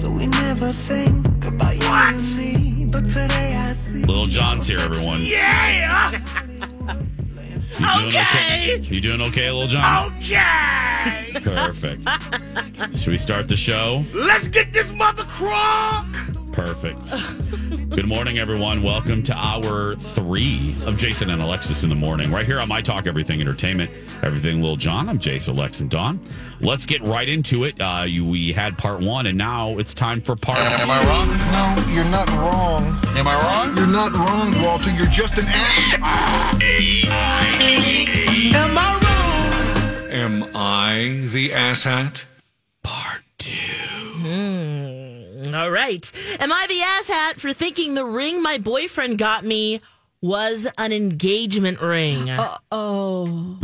So we never think about you and me, but today I see. Little John's here, everyone. Yeah! You doing Okay. You doing okay, Little John? Okay! Perfect. Should we start the show? Let's get this mother crock! Perfect. Good morning, everyone. Welcome to hour three of Jason and Alexis in the morning, right here on My Talk Everything Entertainment, Everything Lil Jon. I'm Jason, Lex, and Dawn. Let's get right into it. Uh, you, we had part one, and now it's time for part two. Am I wrong? No, you're not wrong. Am I wrong? You're not wrong, Walter. You're just an ass. Am I wrong? Am I the asshat? Part two. All right. Am I the asshat for thinking the ring my boyfriend got me was an engagement ring? Oh.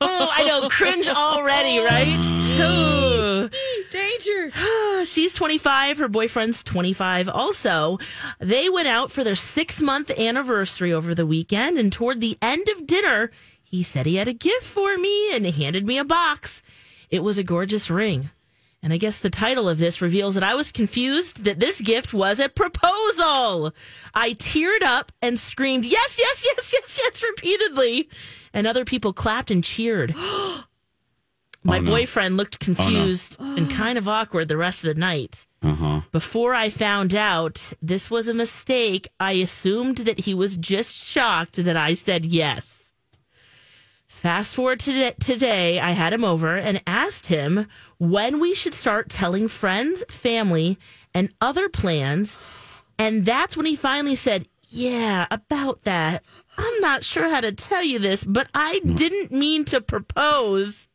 Oh, I know. Cringe already, right? Ooh. Danger. She's 25. Her boyfriend's 25 also. They went out for their six month anniversary over the weekend. And toward the end of dinner, he said he had a gift for me and handed me a box. It was a gorgeous ring. And I guess the title of this reveals that I was confused that this gift was a proposal. I teared up and screamed, yes, yes, yes, yes, yes, repeatedly. And other people clapped and cheered. My Oh, no. boyfriend looked confused and kind of awkward the rest of the night. Uh huh. Before I found out this was a mistake, I assumed that he was just shocked that I said yes. Fast forward to today, I had him over and asked him when we should start telling friends, family, and other plans. And that's when he finally said, Yeah, about that. I'm not sure how to tell you this, but I hmm. didn't mean to propose.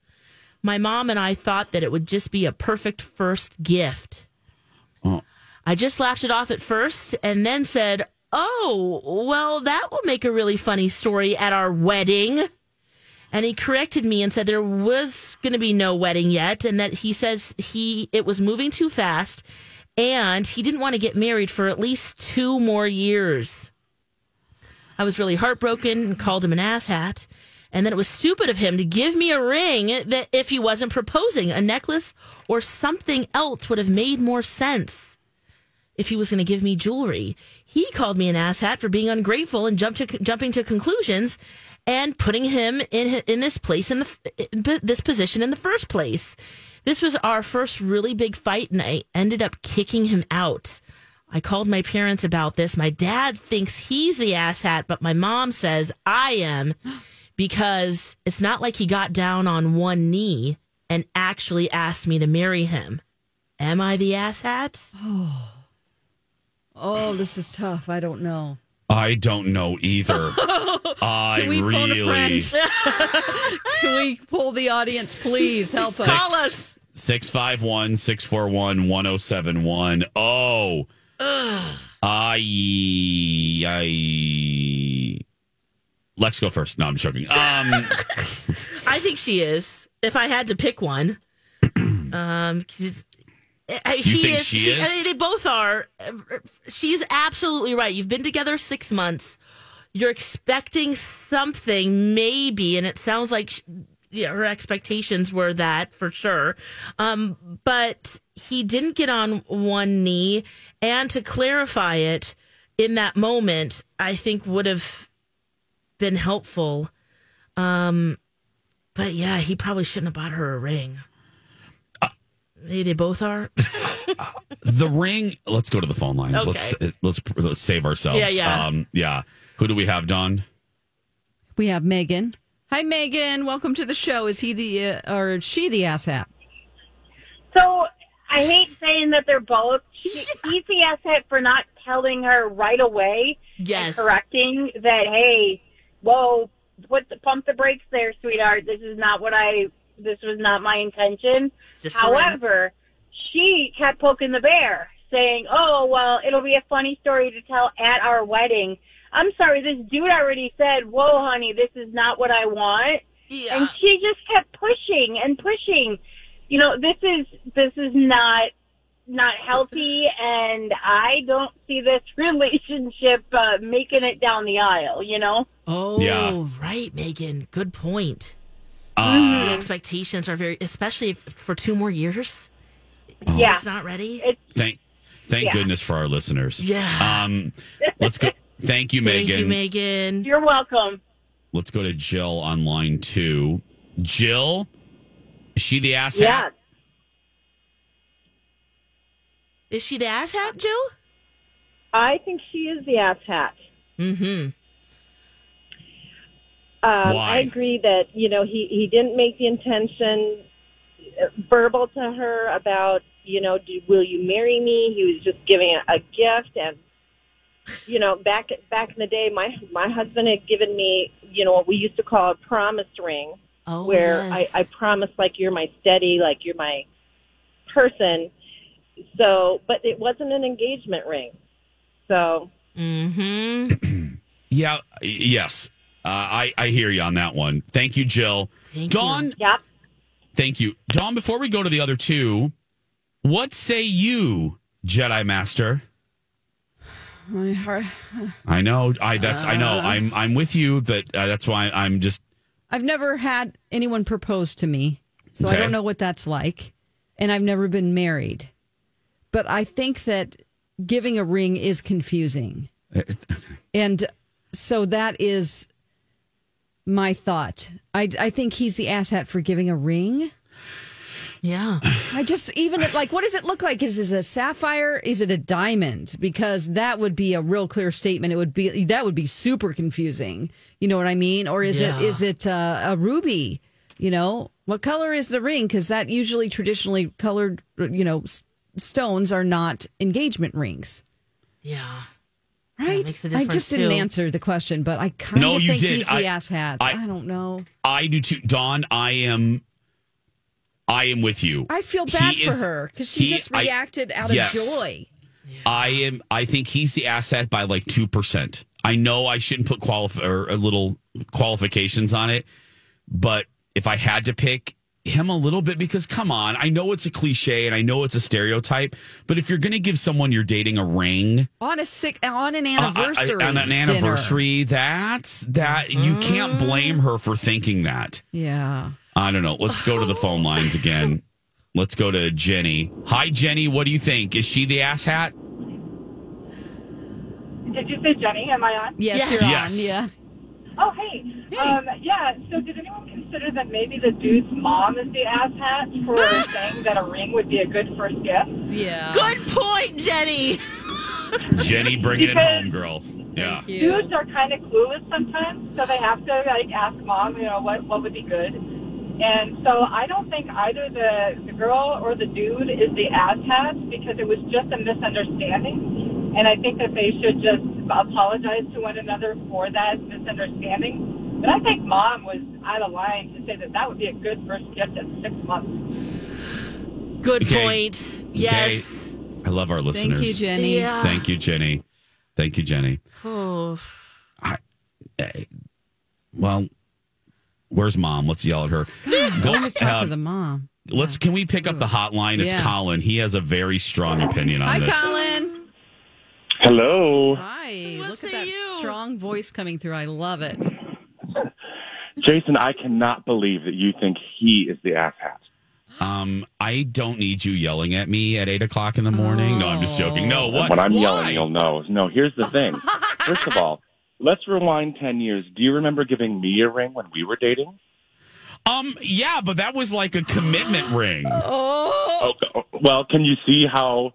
My mom and I thought that it would just be a perfect first gift. Oh. I just laughed it off at first and then said, Oh, well, that will make a really funny story at our wedding. And he corrected me and said there was going to be no wedding yet and that he says he it was moving too fast and he didn't want to get married for at least 2 more years. I was really heartbroken and called him an asshat. And then it was stupid of him to give me a ring that if he wasn't proposing, a necklace or something else would have made more sense. If he was going to give me jewelry, he called me an asshat for being ungrateful and jumped to, jumping to conclusions and putting him in in this place in the this position in the first place. This was our first really big fight, and I ended up kicking him out. I called my parents about this. My dad thinks he's the asshat, but my mom says I am because it's not like he got down on one knee and actually asked me to marry him. Am I the asshat? Oh, this is tough. I don't know. I don't know either. I Can we phone a really. Can we pull the audience, please? Help us. Call us. 651 641 1071. Oh. I. I. Let's go first. No, I'm joking. Um, I think she is. If I had to pick one, um, she think is. she is? I mean, they both are. Uh, She's absolutely right. You've been together six months. You're expecting something, maybe, and it sounds like sh- yeah, her expectations were that for sure. Um, but he didn't get on one knee, and to clarify it in that moment, I think would have been helpful. Um, but yeah, he probably shouldn't have bought her a ring. Maybe they both are. The ring. Let's go to the phone lines. Okay. Let's let's let's save ourselves. Yeah, yeah. Um, yeah. Who do we have, Don? We have Megan. Hi, Megan. Welcome to the show. Is he the uh, or she the asshat? So I hate saying that they're both. She, he's the asset for not telling her right away Yes. correcting that. Hey, whoa, put the pump the brakes there, sweetheart. This is not what I. This was not my intention. Just a ring. However, she kept poking the bear, saying, "Oh well, it'll be a funny story to tell at our wedding." I'm sorry, this dude already said, "Whoa, honey, this is not what I want." Yeah. and she just kept pushing and pushing. You know, this is this is not not healthy, and I don't see this relationship uh, making it down the aisle. You know, Oh, Yeah. right, Megan. Good point. Uh, The expectations are very, especially if- for two more years. yeah, It's not ready. it's thank thank Yeah. goodness for our listeners. Yeah. Um, let's go. Thank you, Megan. Thank you, Megan. you're welcome. Let's go to Jill on line two. Jill, is she the ass Yeah, hat? Is she the asshat, Jill? I think she is the ass hat. Mm-hmm. Um, Why? I agree that you know he he didn't make the intention uh, verbal to her about you know do, will you marry me? He was just giving a, a gift, and you know back back in the day, my my husband had given me you know what we used to call a promise ring, Oh, where yes. I, I promise like you're my steady, like you're my person. So, but it wasn't an engagement ring. So Mm-hmm. Yeah. Yes. Uh, I I hear you on that one. Thank you, Jill. Thank Dawn, you. yep. thank you, Dawn. Before we go to the other two, what say you, Jedi Master? I know. I that's I know. I'm I'm with you. That uh, that's why I'm just I've never had anyone propose to me, so I don't know what that's like, and I've never been married. But I think that giving a ring is confusing, and so that is my thought. I I think he's the asshat for giving a ring. Yeah. I just even if, like, what does it look like? Is it a sapphire? Is it a diamond? Because that would be a real clear statement. It would be that would be super confusing. You know what I mean? Or is Yeah. it is it uh, a ruby? You know what color is the ring? Because that usually traditionally colored, you know, s- stones are not engagement rings, Yeah. Right? makes a I difference, just didn't answer the question, but I kind of you think did. he's the I- ass hats. I- I don't know. I do too. Dawn, I am. I am with you. I feel He bad for is- her because she he- just I- reacted out of yes. joy. I am. I think he's the asset by like two percent. I know I shouldn't put qualif- or a little qualifications on it, but if I had to pick him a little bit, because come on, I know it's a cliche and I know it's a stereotype, but if you're going to give someone you're dating a ring on a sick on an uh, I- I- anniversary on an dinner. anniversary, that's that you can't blame her for thinking that. Yeah. I don't know. Let's go to the phone lines again. Let's go to Jenny. Hi, Jenny. What do you think? Is she the ass hat? Did you say Jenny? Am I on? Yes, Yes. you're Yes. on. Yeah. Oh, hey. Um, yeah. So, did anyone consider that maybe the dude's mom is the ass hat for saying that a ring would be a good first gift? Yeah. Good point, Jenny. Jenny, bring it Because- home, girl. Yeah. Dudes are kind of clueless sometimes, so they have to like ask mom, you know, what what would be good. And so I don't think either the the girl or the dude is the ass hat because it was just a misunderstanding. And I think that they should just apologize to one another for that misunderstanding. But I think mom was out of line to say that that would be a good first gift at six months. Good Okay. point. Yes. I love our listeners. Thank you, Jenny. Yeah. Thank you, Jenny. Thank you, Jenny. Oh. Well, where's mom? Let's yell at her. Go, Talk to uh, the mom. let's. Can we pick up the hotline? It's Yeah. Colin. He has a very strong opinion on Hi, this. Hi, Colin. Hello. Hi. What Look at that you? strong voice coming through. I love it. Jason, I cannot believe that you think he is the asshat. Um, I don't need you yelling at me at eight o'clock in the morning. No, I'm just joking. No, what? When I'm Why? yelling, you'll know. No, here's the thing. First of all, let's rewind 10 years. Do you remember giving me a ring when we were dating? Um, yeah, but that was like a commitment ring. Oh. Okay, well, can you see how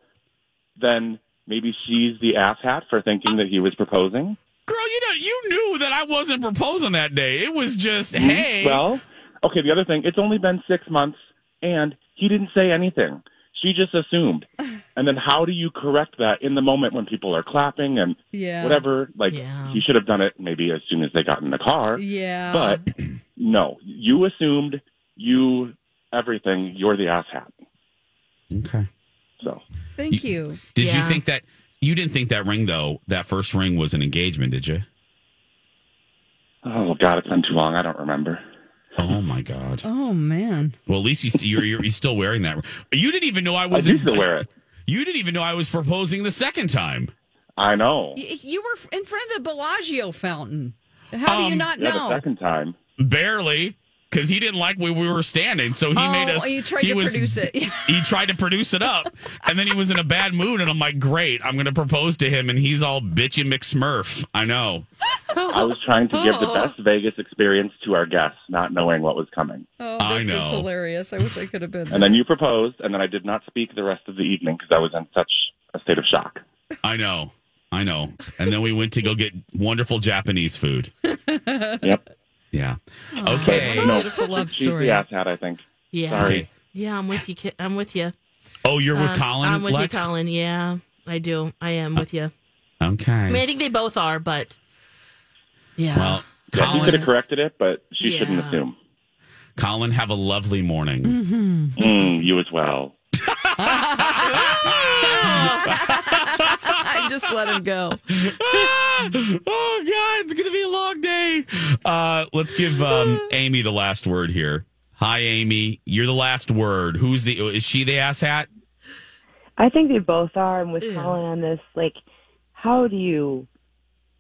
then maybe she's the asshat for thinking that he was proposing? Girl, you know, you knew that I wasn't proposing that day. It was just, hey. Mm-hmm. Well, okay, the other thing, it's only been six months and he didn't say anything. She just assumed. And then how do you correct that in the moment when people are clapping and Yeah. whatever? Like, Yeah. he should have done it maybe as soon as they got in the car. Yeah. But no, you assumed you everything. You're the asshat. Okay. So Thank you. Did you think that you didn't think that ring though? That first ring was an engagement, did you? Oh God, it's been too long. I don't remember. Oh my God. Oh man. Well, at least you st- you're, you're, you're still wearing that. You didn't even know I was. I do still wear it. You didn't even know I was proposing the second time. I know. Y- You were in front of the Bellagio fountain. How do you Um, not Yeah, the know? second time. Barely, because he didn't like where we were standing, so he oh, made us. you tried to was, produce it. He tried to produce it up, and then he was in a bad mood, and I'm like, "Great, I'm going to propose to him," and he's all bitchy McSmurf. I know. I was trying to give the best oh. Vegas experience to our guests, not knowing what was coming. Oh, I this is hilarious. I wish I could have been. And then you proposed, and then I did not speak the rest of the evening because I was in such a state of shock. I know. I know. And then we went to go get wonderful Japanese food. Yep. Yeah. Oh, Okay. But no, Beautiful love she's story. the asshat, I think. Yeah. Sorry. Yeah, I'm with you. Ki- I'm with you. Oh, you're with Um, Colin. I'm with Lex? you, Colin. Yeah, I do. I am with you. Okay. I mean, I think they both are, but yeah. well, Yeah, he could have corrected it, but she shouldn't Yeah. assume. Colin, have a lovely morning. Mm, you as well. I just let him go. oh God, it's gonna be a long day. Uh, let's give um, Amy the last word here. Hi, Amy. You're the last word. Who's the? Is she the ass hat? I think they both are. And with Colin on this, like, how do you,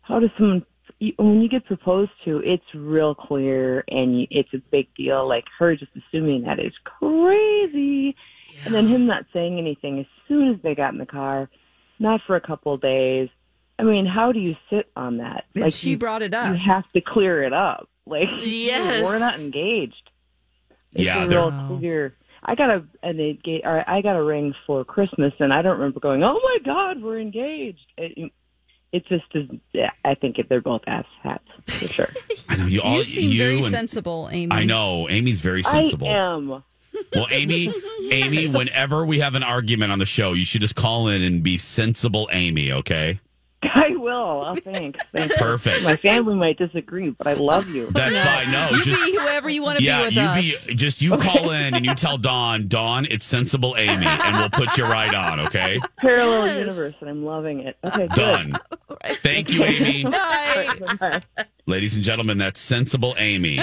how does someone, you, when you get proposed to, it's real clear and it's a big deal. Like her just assuming that is crazy, and then him not saying anything as soon as they got in the car, not for a couple of days. I mean, how do you sit on that? And she you, brought it up. You have to clear it up. Like, Yes. we're not engaged. It's Yeah, a they're- real clear. I got a an engage, or I got a ring for Christmas, and I don't remember going, "Oh my God, we're engaged." It, it just is. Yeah, I think if they're both ass hats for sure. I know you all. you seem you very and- sensible, Amy. I know Amy's very sensible. I am. Well, Amy, Amy, whenever we have an argument on the show, you should just call in and be sensible, Amy. Okay. I will. Oh, thanks. thanks. Perfect. My family might disagree, but I love you. That's fine. No, You just be whoever you want to yeah, be with you us. be just you call in and you tell Dawn, Dawn, it's sensible, Amy, and we'll put you right on. Okay. Parallel universe, and I'm loving it. Okay, good. Done. Thank you, Amy. Bye. Ladies and gentlemen, that's sensible Amy,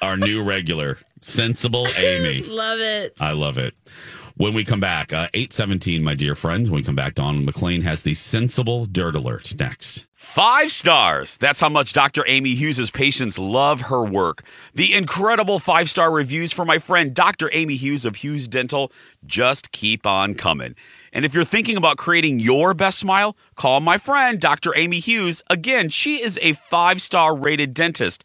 our new regular. Sensible Amy. love it. I love it. When we come back, uh, 817, my dear friends, when we come back, Don McLean has the sensible dirt alert next. Five stars. That's how much Dr. Amy Hughes' patients love her work. The incredible five star reviews for my friend Dr. Amy Hughes of Hughes Dental just keep on coming. And if you're thinking about creating your best smile, call my friend Dr. Amy Hughes. Again, she is a five star rated dentist.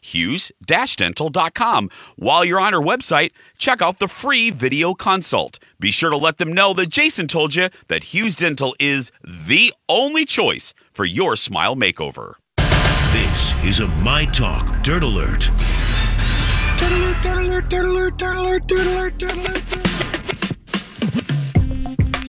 hughes-dental.com. While you're on our website, check out the free video consult. Be sure to let them know that Jason told you that Hughes Dental is the only choice for your smile makeover. This is a My Talk Dirt Alert.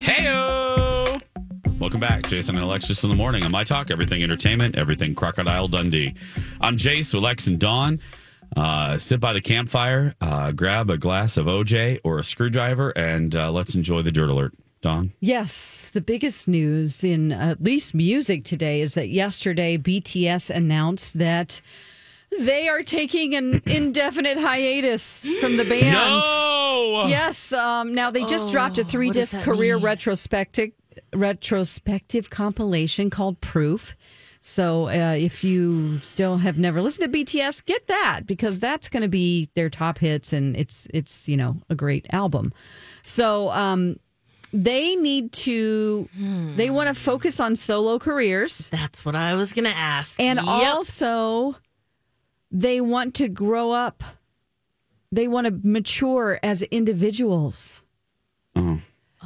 Heyo! Welcome back, Jason and Alexis in the morning on My Talk, everything entertainment, everything Crocodile Dundee. I'm Jace, Alex, and Dawn. Uh, sit by the campfire, uh, grab a glass of OJ or a screwdriver, and uh, let's enjoy the dirt alert. Don? Yes, the biggest news in at least music today is that yesterday BTS announced that they are taking an indefinite hiatus from the band. No! Yes. Um, now they just dropped a three disc career retrospective retrospective compilation called Proof. So uh, if you still have never listened to BTS, get that because that's going to be their top hits, and it's it's you know a great album. So um, they need to they want to focus on solo careers. That's what I was going to ask. And Yep. also, they want to grow up. They want to mature as individuals. Uh-huh.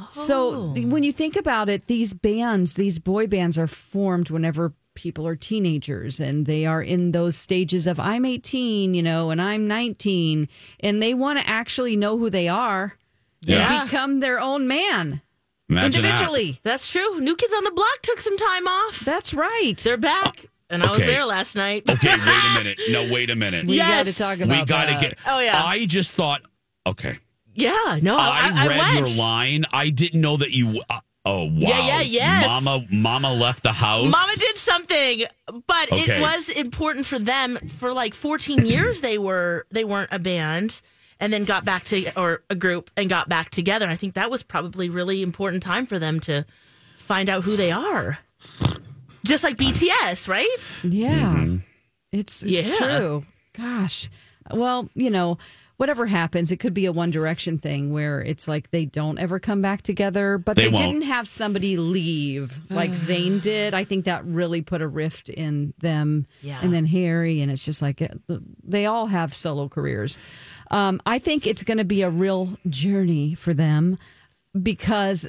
So oh. when you think about it, these bands, these boy bands are formed whenever people are teenagers and they are in those stages of I'm 18, you know, and I'm 19 and they want to actually know who they are Yeah. and become their own man Imagine that. individually. That's true. New Kids on the Block took some time off. That's right. They're back. And I was there last night. Okay, wait a minute. No, wait a minute. We got to Yes. talk we got to get. Oh, yeah. I just thought, okay. Yeah, no, I, I, I read went. your line. I didn't know that you. Uh, oh wow! Yeah, yeah, yes. Mama, Mama left the house. Mama did something, but Okay. it was important for them. For like 14 years, they were they weren't a band, and then got back to or a group and got back together. I think that was probably really important time for them to find out who they are. Just like BTS, right? Yeah. Mm-hmm. It's it's Yeah. true. Gosh. Well, you know, whatever happens, it could be a One Direction thing where it's like they don't ever come back together, but They they, didn't have somebody leave like Zayn did. I think that really put a rift in them. Yeah. And then Harry, and it's just like they all have solo careers. Um, I think it's going to be a real journey for them because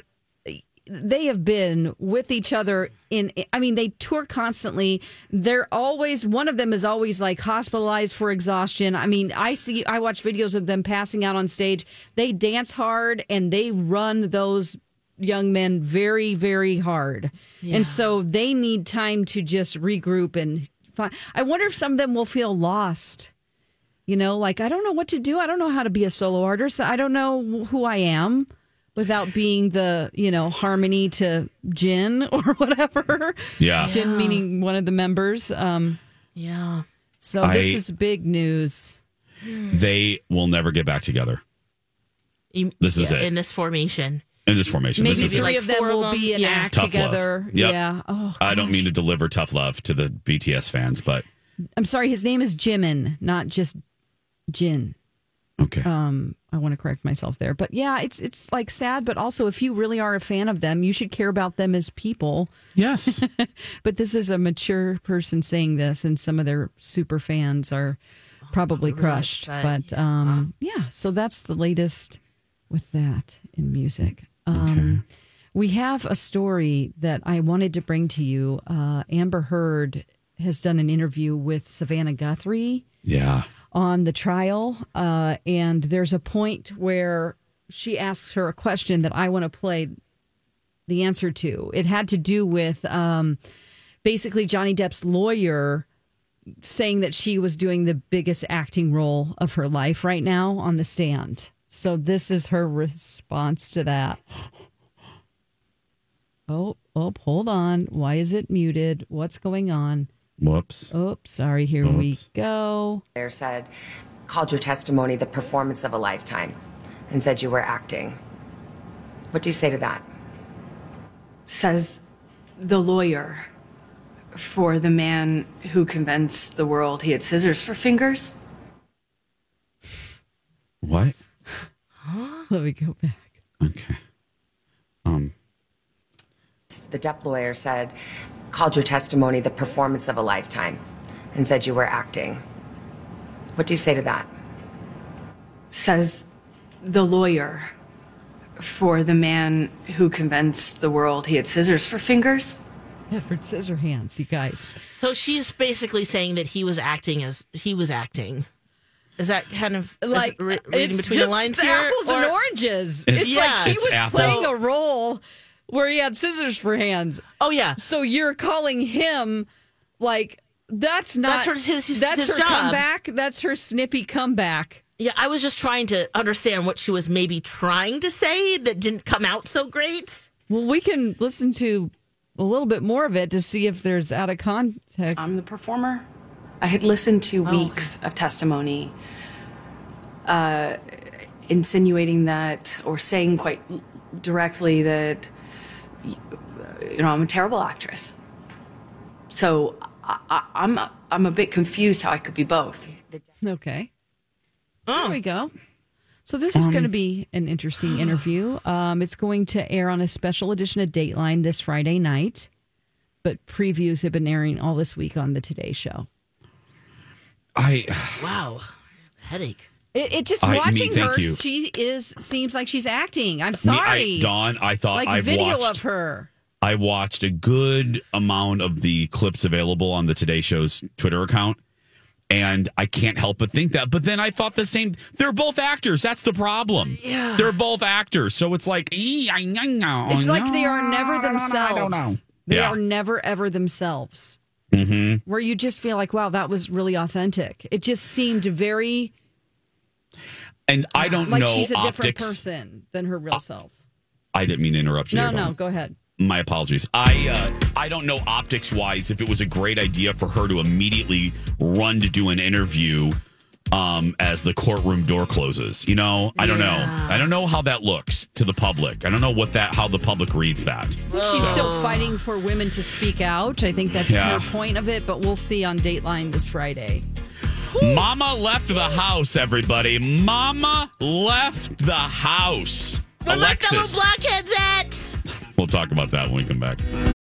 they have been with each other in i mean they tour constantly. They're always one of them is always like hospitalized for exhaustion. I mean i see i watch videos of them passing out on stage. They dance hard and they run those young men very very hard. And so they need time to just regroup and find i wonder if some of them will feel lost. You know like i don't know what to do. I don't know how to be a solo artist. I don't know who i am without being the you know harmony to Jin or whatever. Yeah. Jin meaning one of the members. Um, Yeah. so this is big news. They will never get back together You- This is yeah, it. in this formation. in this formation. Maybe this is three it. like of them four of will be them, an yeah. act Tough love. together. Yep. Yeah. Oh, I don't mean to deliver tough love to the BTS fans, but I'm sorry. His name is Jimin, not just Jin. Okay. Um, I want to correct myself there, but yeah, it's it's like sad, but also if you really are a fan of them, you should care about them as people. yes. But this is a mature person saying this, and some of their super fans are probably crushed. upset, But um, yeah, so that's the latest with that in music. Um, We have a story that I wanted to bring to you. Uh, Amber Heard has done an interview with Savannah Guthrie Yeah. on the trial, uh, and there's a point where she asks her a question that I want to play the answer to. It had to do with um, basically Johnny Depp's lawyer saying that she was doing the biggest acting role of her life right now on the stand. So this is her response to that. Oh, oh, hold on. Why is it muted? What's going on? Whoops. Oops. sorry. Here we go. there said, called your testimony the performance of a lifetime and said you were acting. What do you say to that? says the lawyer for the man who convinced the world he had scissors for fingers. What? Let me go back. Okay. Um. The Depp lawyer said, called your testimony the performance of a lifetime and said you were acting. What do you say to that? Says the lawyer for the man who convinced the world he had scissors for fingers. Edward Scissorhands, you guys. So she's basically saying that he was acting as he was acting. Is that kind of Like re- reading it's between just the lines apples here? and oranges. It's- It's, Yeah. like he It's was apples. playing a role where he had scissors for hands. Oh yeah. So you're calling him like that's not That's her- his- his- that's his her job. comeback. That's her snippy comeback. Yeah, I was just trying to understand what she was maybe trying to say that didn't come out so great. Well, we can listen to a little bit more of it to see if there's out of context. I'm the performer. I had listened to weeks of testimony uh, insinuating that or saying quite directly that, y- you know, I'm a terrible actress. So I, I, I'm, I'm a bit confused how I could be both. Okay. There we go. So this is going to be an interesting interview. Um, it's going to air on a special edition of Dateline this Friday night, but previews have been airing all this week on the Today Show. I Wow, headache. It, it just I- me, watching thank her, you. she is seems like she's acting. I'm Me, sorry, I, Dawn, I thought like I've video watched of her. I watched a good amount of the clips available on the Today Show's Twitter account. And I can't help but think that. But then I thought the same. They're both actors. That's the problem. Yeah. They're both actors. So it's like, I know, It's like they are never I don't know, themselves. I don't know. They Yeah. are never ever themselves. Mm-hmm. Where you just feel like, wow, that was really authentic. It just seemed very And I don't like know she's a different optics. person than her real self. I didn't mean to interrupt you. No, no, go ahead. My apologies. I uh, I don't know optics wise if it was a great idea for her to immediately run to do an interview um, as the courtroom door closes. You know, I don't know. I don't know how that looks to the public. I don't know what that how the public reads that. She's still fighting for women to speak out. I think that's Yeah. her point of it, but we'll see on Dateline this Friday. Mama left the house. Everybody, Mama left the house. Where my fellow Alexis. blockheads at? We'll talk about that when we come back.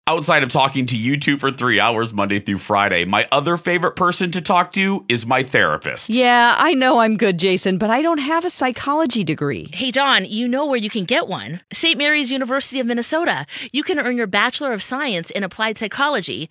Outside of talking to you two for three hours Monday through Friday, my other favorite person to talk to is my therapist. Yeah, I know I'm good, Jason, but I don't have a psychology degree. Hey, Don, you know where you can get one. St. Mary's University of Minnesota. You can earn your Bachelor of Science in Applied Psychology,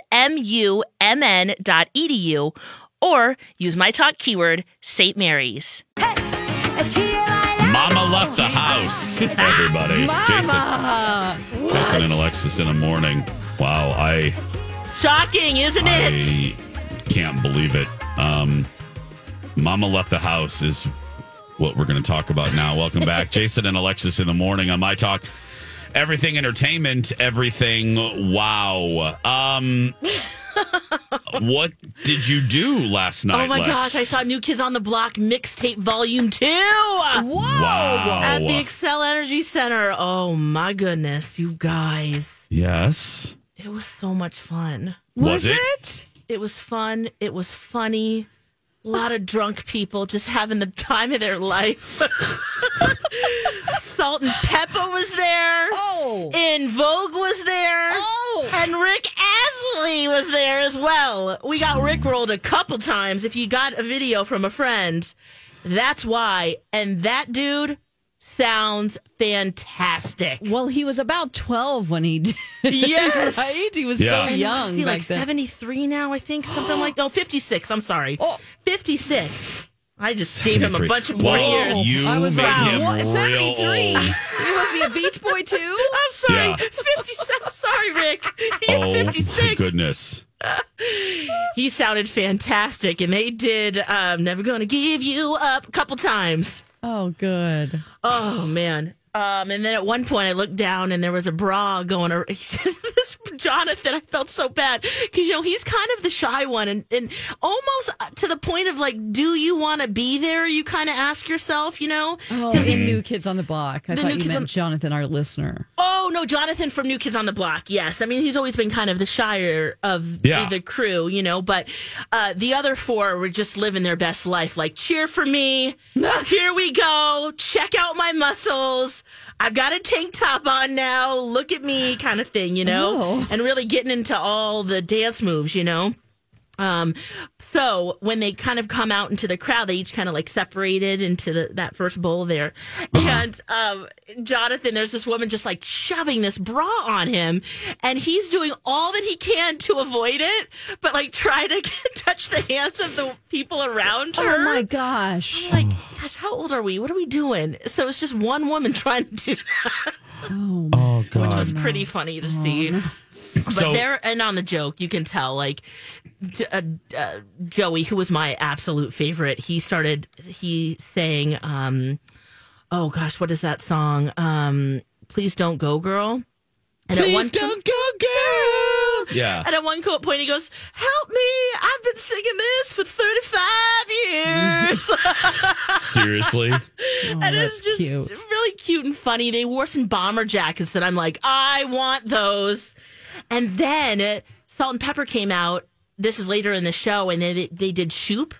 smumn.edu or use my talk keyword, St. Mary's. Mama left the house. Everybody, Jason, Jason and Alexis in the morning. Wow, I Shocking, isn't it? I can't believe it. Um, Mama left the house is what we're going to talk about now. Welcome back, Jason and Alexis in the morning on my talk. Everything entertainment, everything wow. Um, what did you do last night? Oh my Lex? gosh, I saw New Kids on the Block mixtape volume two. Whoa! Wow. At the Xcel Energy Center. Oh my goodness, you guys. Yes. It was so much fun. Was Was it? it? It was fun. It was funny. A lot of drunk people just having the time of their life. Salt and Pepa was there. Oh. En Vogue was there. Oh. And Rick Astley was there as well. We got Rick rolled a couple times. If you got a video from a friend, that's why. And that dude sounds fantastic. Well, he was about 12 when he did. Yes. right? He was Yeah. so And young. Is he like back then. 73 now, I think? Something like No, 56. I'm sorry. Oh. 56. I just gave him a bunch of more Whoa, years. you I was made like, him what? real 73? old. was he a Beach Boy too? I'm sorry. Yeah. 57. Sorry, Rick. You're Oh my 56. goodness. He sounded fantastic, and they did um, Never Gonna Give You Up a couple times. Oh, good. Oh, man. Um, and then at one point, I looked down and there was a bra going. ar- this Jonathan, I felt so bad because you know he's kind of the shy one, and, and almost to the point of like, do you want to be there? You kind of ask yourself, you know. Oh, 'Cause- in New Kids on the Block. I The thought New you Kids meant on- Jonathan, our listener. Oh no, Jonathan from New Kids on the Block. Yes, I mean he's always been kind of the shyer of Yeah. the crew, you know. But uh, the other four were just living their best life. Like cheer for me. Here we go. Check out my muscles. I've got a tank top on now. Look at me, kind of thing, you know. Oh. And really getting into all the dance moves, you know. Um, so when they kind of come out into the crowd, they each kind of like separated into the, that first bowl there. And um, Jonathan, there's this woman just like shoving this bra on him, and he's doing all that he can to avoid it, but like try to touch the hands of the people around her. Oh my gosh! I'm like, gosh, how old are we? What are we doing? So it's just one woman trying to do that, Oh which God. Which was pretty funny to see. But So- there, and on the joke, you can tell like uh, uh, Joey, who was my absolute favorite. He started he sang, um, oh gosh, what is that song? Um, Please don't go, girl. And at one don't go, girl. Yeah. And at one co- point, he goes, "Help me! I've been singing this for thirty-five years." Seriously? and it's just really cute and funny. They wore some bomber jackets that I'm like, I want those. And then uh, Salt and Pepa came out. This is later in the show, and they they did Shoop.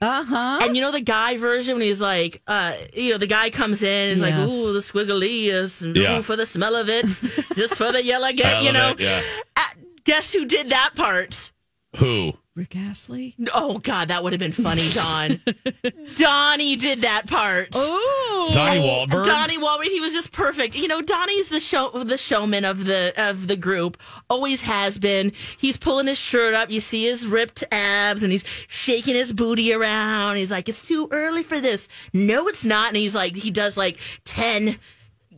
Uh huh. And you know the guy version when he's like, uh, you know, the guy comes in, is like, Yes. ooh, the squiggly is, Yeah. ooh, for the smell of it, just for the yellow I get, you love know. it, yeah. Uh, guess who did that part? Who? Rick Astley. Oh God, that would have been funny, Don. Donnie did that part. Oh, Donnie Wahlberg? Donnie Wahlberg. He was just perfect. You know, Donnie's the show, the showman of the of the group. Always has been. He's pulling his shirt up. You see his ripped abs, and he's shaking his booty around. He's like, "It's too early for this." No, it's not. And he's like, he does like ten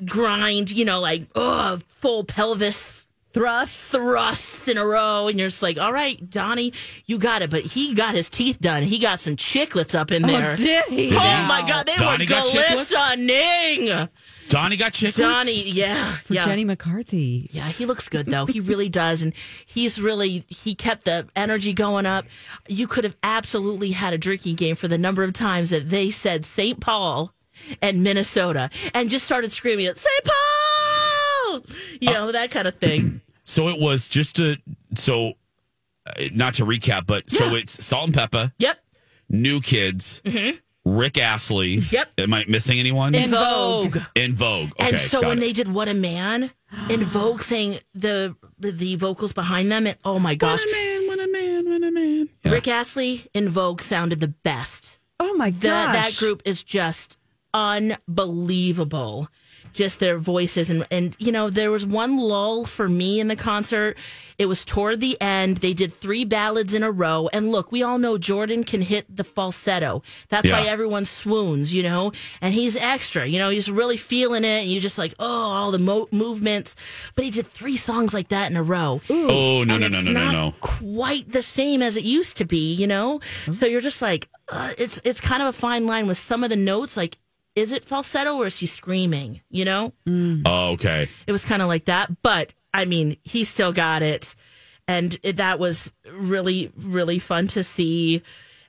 grind. You know, like oh, full pelvis thrusts thrusts in a row and you're just like all right donnie you got it but he got his teeth done he got some chiclets up in there. Oh, there did he? oh Wow. my god they Donnie were got chiclets? glistening Donnie got chiclets? Johnny, yeah, For yeah. Jenny McCarthy. Yeah, he looks good though. He really does, and he's really he kept the energy going up. You could have absolutely had a drinking game for the number of times that they said St. Paul and Minnesota, and just started screaming at St. Paul, you uh, know that kind of thing. So it was just to so uh, not to recap, but so it's Salt and Pepa. Yep. New Kids. Mhm. Rick Astley. Yep. Am I missing anyone? En Vogue. En Vogue. Okay. and so when it. they did "What a Man" En Vogue, saying the the vocals behind them, and oh my gosh, what a man, what a man, what a man. Rick Astley in Vogue sounded the best. Oh my The- gosh. that group is just unbelievable. Just their voices and and you know there was one lull for me in the concert. It was toward the end. They did three ballads in a row, and look, we all know Jordan can hit the falsetto. That's why everyone swoons, you know. And he's extra, you know. He's really feeling it, and you just like oh all the mo- movements. But he did three songs like that in a row. Oh no And no no it's no no not no. quite the same as it used to be, you know. So you're just like, uh, it's it's kind of a fine line with some of the notes. Like, is it falsetto or is he screaming? You know, mm. Oh, okay. it was kind of like that. But I mean, he still got it, and it, that was really really fun to see.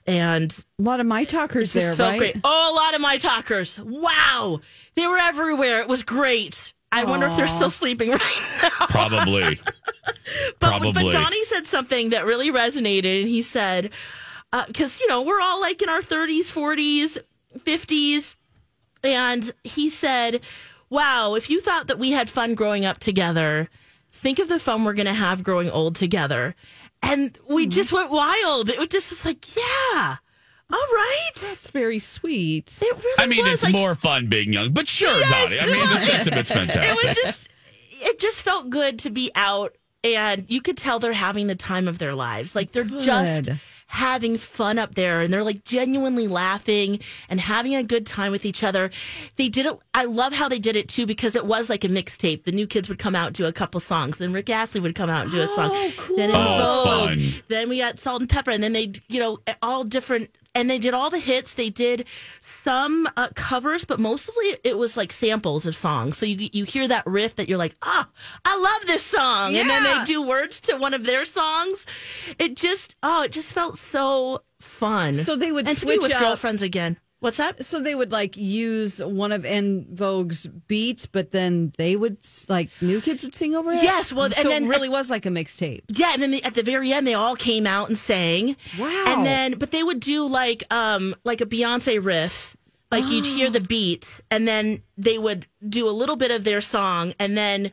And a lot of my talkers there, felt right? great. Oh, a lot of my talkers. Wow, they were everywhere. It was great. I wonder if they're still sleeping right now. Probably. But, Probably. but Donnie said something that really resonated, and he said, uh, because, you know, we're all like in our 30s, 40s, 50s. And he said, wow, if you thought that we had fun growing up together, think of the fun we're going to have growing old together. And we Mm-hmm. just went wild. It just was like, yeah, all right. That's very sweet. It really I mean, was. it's like, more fun being young, but sure, Yes, Donnie. I it mean, the was. sentiment's fantastic. It was just, it just felt good to be out, and you could tell they're having the time of their lives. Like they're just Good. Having fun up there, and they're like genuinely laughing and having a good time with each other. They did it. I love how they did it too because it was like a mixtape. The new kids would come out and do a couple songs, then Rick Astley would come out and do a oh, song. Then in Oh, Vogue, fun. then we got Salt and Pepa, and then they, you know, all different and they did all the hits. They did some uh, covers, but mostly it was like samples of songs. So you you hear that riff that you're like, ah, I love this song, and then they do words to one of their songs. It just oh, it just felt so fun. So they would and switch with out- girlfriends again. What's that? So they would like use one of En Vogue's beats, but then they would like new kids would sing over it. Yes, well, and so then- it really was like a mixtape. Yeah, and then at the very end, they all came out and sang. Wow. And then, but they would do like um like a Beyonce riff. Like you'd hear the beat, and then they would do a little bit of their song, and then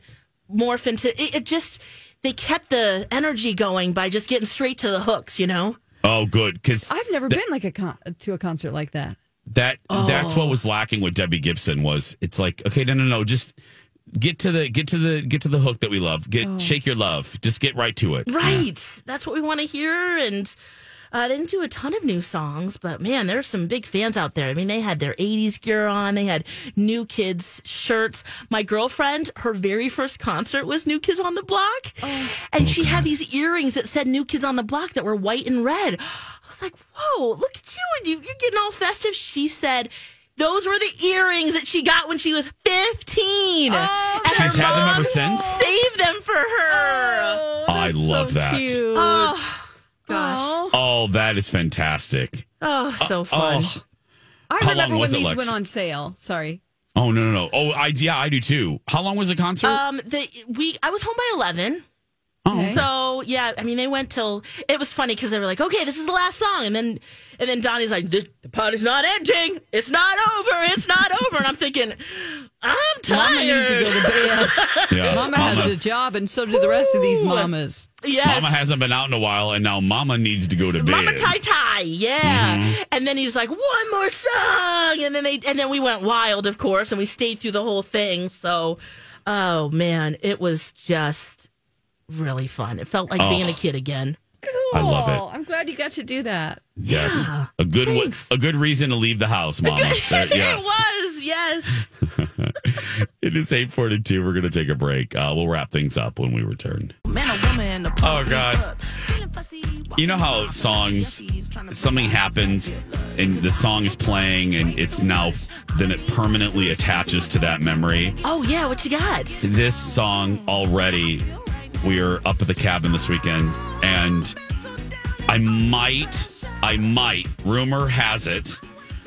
morph into it. it just they kept the energy going by just getting straight to the hooks. You know. Oh, good. Because I've never been like a con- to a concert like that. that that's Oh. what was lacking with Debbie Gibson was it's like okay no no no just get to the get to the get to the hook that we love get Oh. shake your love just get right to it Right. That's what we want to hear. And uh, they didn't do a ton of new songs, but man, there's some big fans out there. I mean, they had their 80s gear on, they had New Kids shirts. My girlfriend, her very first concert was New Kids on the Block. and she had these earrings that said New Kids on the Block that were white and red. I was like, whoa, look at you. And you, you're getting all festive. She said, those were the earrings that she got when she was 15. and She's her had them mom ever since? Saved them for her. I love that Oh, gosh. oh that is fantastic Oh, so fun. oh, I How long remember when it, these Lex? went on sale. Sorry. oh no no no oh I yeah I do too how long was the concert Um, the we I was home by eleven. So yeah, I mean they went till it was funny because they were like, okay, this is the last song, and then and then Donnie's like, this, the party's not ending, it's not over, it's not over, and I'm thinking, I'm tired. Mama needs to go to bed. Yeah. Mama, has a job, and so do the rest of these mamas. Yes. Mama hasn't been out in a while and now Mama needs to go to bed Mama tie tie, yeah. Mhm. And then he was like, one more song, and then they and then we went wild, of course, and we stayed through the whole thing. So, oh man, it was just really fun. It felt like Oh. being a kid again. I love it. I'm glad you got to do that. yes a good wa- a good reason to leave the house Mama There- yes It was, yes. It is 842. We're going to take a break. Uh, we'll wrap things up when we return. Man, Oh, God. You know how songs, something happens and the song is playing and it's now, then it permanently attaches to that memory. Oh yeah, what you got? This song already, we are up at the cabin this weekend and I might, I might, rumor has it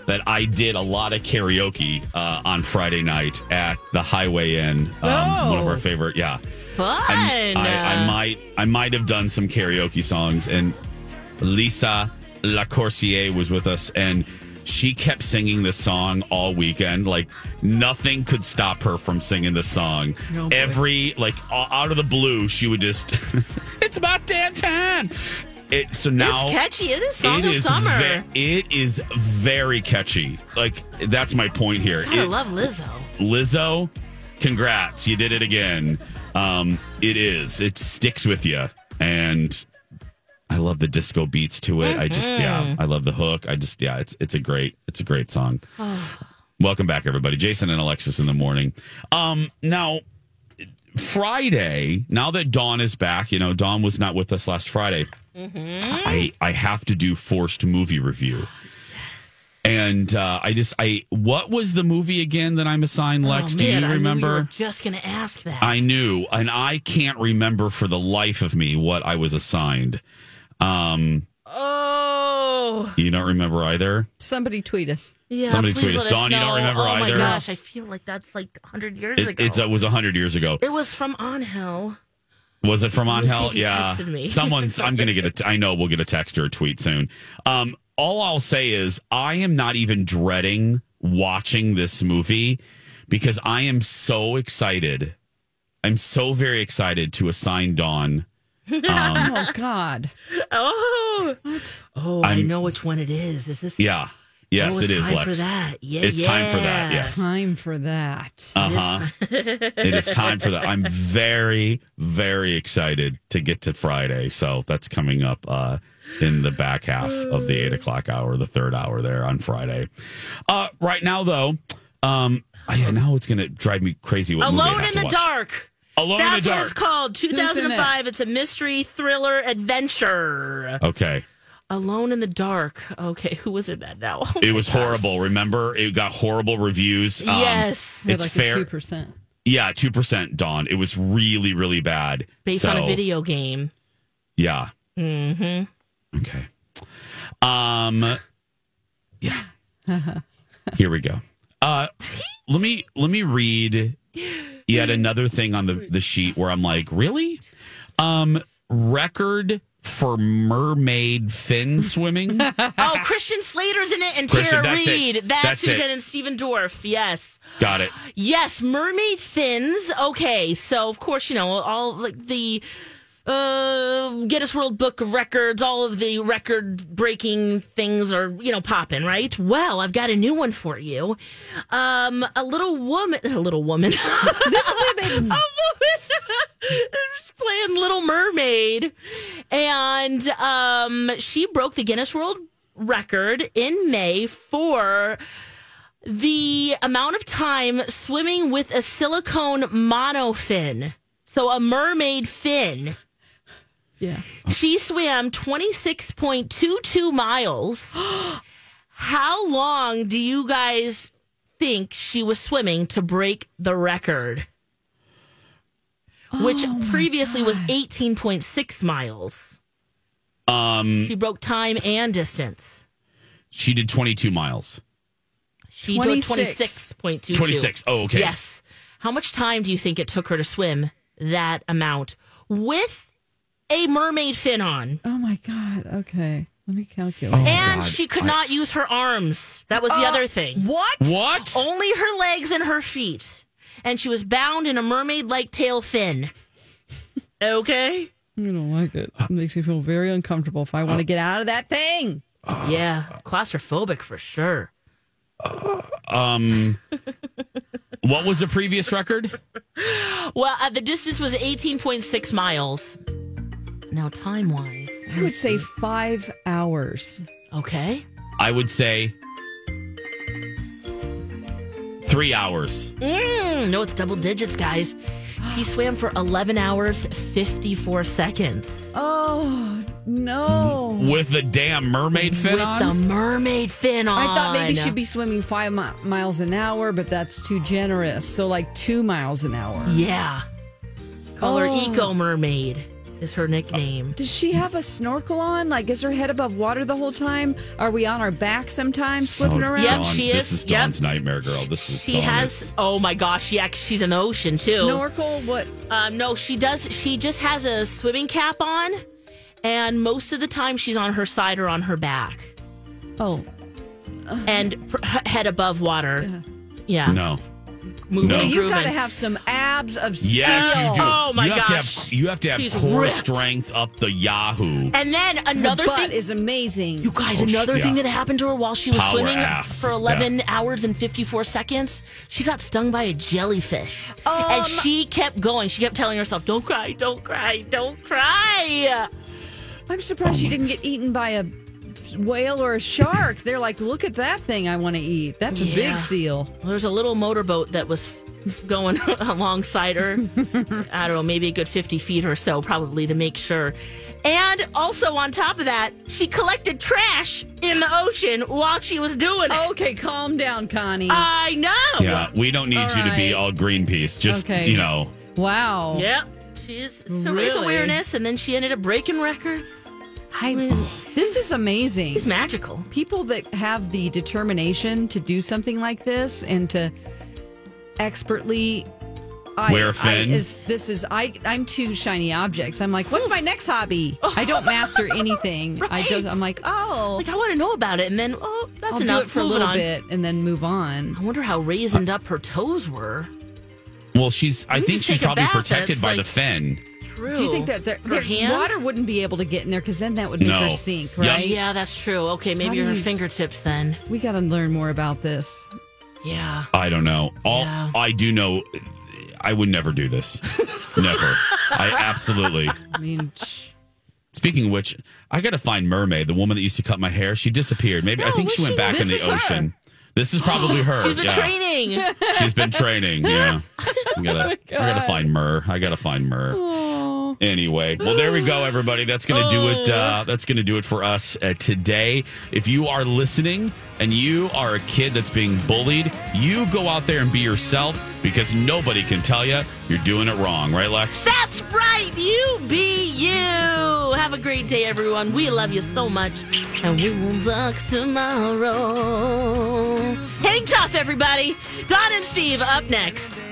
that I did a lot of karaoke uh, on Friday night at the Highway Inn, um, one of our favorite, yeah. Fun. I, I, I might I might have done some karaoke songs and Lisa La Lacourcier was with us and she kept singing this song all weekend like nothing could stop her from singing this song Oh, every like out of the blue she would just it's about damn time it so now it's catchy. It is song it of is summer. ve- it is very catchy like that's my point here Gotta It- love Lizzo. Lizzo, congrats. You did it again. Um, it is. It sticks with you. And I love the disco beats to it. I just yeah, Mhm. I love the hook. I just yeah, it's it's a great it's a great song. Welcome back everybody. Jason and Alexis in the morning. Um now Friday, now that Dawn is back, you know, Dawn was not with us last Friday. I I have to do forced movie review. And uh, I just I what was the movie again that I'm assigned, Lex? Oh, Do man, you remember? were just gonna ask that. I knew, and I can't remember for the life of me what I was assigned. Um, oh. you don't remember either? Somebody tweet us. Yeah, Somebody please tweet us. let Dawn, you don't know. remember oh my gosh, I feel like that's like hundred years It, ago. it's, it was hundred years ago. It was from Angel. Was it from Let me see Angel? if he Yeah. me. Someone's. I'm gonna get a. T- I know we'll get a text or a tweet soon. Um, all I'll say is I am not even dreading watching this movie because I am so excited. I'm so very excited to assign Dawn. Um, oh God. Oh. Oh, i I'm- know which one it is. Is this? Yeah. Yes, Oh, it's time Lex. for that. Yeah, it's time for that. Yes. Time for that. Uh huh. it is time for that. I'm very, very excited to get to Friday. So that's coming up uh, in the back half of the eight o'clock hour, the third hour there on Friday. Uh, right now, though, um, oh, yeah, now it's going to drive me crazy. What movie I Alone have in to the watch. Dark. Alone That's in the what it's called. in it? 2005. It's a mystery thriller adventure. Okay. Alone in the Dark. Okay, who was in that now? Oh It was gosh. horrible. Remember, it got horrible reviews. Um, Yes. They're it's like fair. two percent. Yeah, two percent. Dawn. It was really, really bad. Based on a video game. Yeah. Mm-hmm. Okay. Um. Yeah. Here we go. Uh, let me let me read yet another thing on the the sheet where I'm like, really? Um, record for mermaid fin swimming. oh, Christian Slater's in it and Christian, Tara that's it. Reid. That's, That's who's it. in it. And Stephen Dorff. Yes. Got it. Yes, mermaid fins. Okay, so of course you know all like the uh, Guinness World Book of Records. All of the record-breaking things are you know popping, right? Well, I've got a new one for you. Um, a little woman, a little woman, a woman. Just playing Little Mermaid, and um, she broke the Guinness World Record in May for the amount of time swimming with a silicone monofin. So a mermaid fin. Yeah. She swam 26.22 miles. How long do you guys think she was swimming to break the record? Which previously was 18.6 miles. Um, She broke time and distance. she did 22 miles. She did 26. 26.22. 26. Oh, okay. Yes. How much time do you think it took her to swim that amount with a mermaid fin on? Oh my god. Okay, let me calculate. and God. she could I- not use her arms. That was the Uh, other thing. What? What? Only her legs and her feet. And she was bound in a mermaid like tail fin. Okay? I don't like it. It makes me feel very uncomfortable if I want to get out of that thing. Yeah. Claustrophobic for sure. Um, what was the previous record? Well, uh, the distance was 18.6 miles. Now, time wise. I would say five hours. Okay. I would say three hours. Mm, no, it's double digits, guys. He swam for 11 hours, 54 seconds. Oh no! With the damn mermaid fin With on? the mermaid fin on. I thought maybe she'd be swimming five mi- miles an hour, but that's too generous. So like two miles an hour. Yeah. Call her Oh. Eco Mermaid, is her nickname. Does she have a snorkel on? Like, is her head above water the whole time? Are we on our back sometimes, flipping around? Yep, she This is. is Dawn's nightmare, girl. This is She Dawn. has, oh my gosh, yeah, she's in the ocean too. Snorkel? What? Um, no, she does. She just has a swimming cap on, and most of the time she's on her side or on her back, Oh, and pr- head above water. Yeah, No. Moving No. you've got to have some abs of steel. Yes, you do. Oh, my you have gosh. To have, you have to have She's core ripped. strength up the Yahoo. And then Her another butt thing is amazing. You guys, Oh, sh- another thing yeah. that happened to her while she was Power swimming ass. for 11 hours and 54 seconds, she got stung by a jellyfish. Um, and she kept going. She kept telling herself, Don't cry, don't cry, don't cry. I'm surprised she didn't get eaten by a whale or a shark. They're like, look at that thing I want to eat. That's a Yeah. big seal. Well, there's a little motorboat that was going alongside her. I don't know, maybe a good 50 feet or so, probably to make sure. And also, on top of that, she collected trash in the ocean while she was doing it. Okay, calm down, Connie. I know. Yeah, we don't need All you to be all Greenpeace. Just, Okay. you know. wow. Yep. She's to raise awareness, and then she ended up breaking records. I, this is amazing. He's magical. People that have the determination to do something like this and to expertly I, Wear a I- fin? it's- this is I. I'm two shiny objects. I'm like, what's my next hobby? I don't master anything. I don't. I'm like, oh, Like I want to know about it, and then oh, that's I'll enough do it for a little on. bit and then move on. I wonder how raisined up her toes were. Well, she's. I think she's probably bath protected it's by the like- fin. True. Do you think that their, her their hands? water wouldn't be able to get in there because then that would make No. her sink, Yep. right? Yeah, that's true. Okay, maybe do her you- fingertips then. We got to learn more about this. Yeah. I don't know. All Yeah. I do know, I would never do this. never. I absolutely. I mean, sh- Speaking of which, I got to find Mermaid, the woman that used to cut my hair. She disappeared. Maybe I Oh, think she went she? back in the is her. ocean. This is probably her. She's been yeah. training. She's been training. Yeah. I gotta, oh I gotta find Mer. I gotta find Mer. oh, Anyway, well, there we go, everybody. That's going to do it. Uh, that's going to do it for us uh, today. If you are listening and you are a kid that's being bullied, you go out there and be yourself because nobody can tell you you're doing it wrong, right, Lex? That's right. You be you. Have a great day, everyone. We love you so much. And we will talk tomorrow. Hang tough, everybody. Don and Steve up next.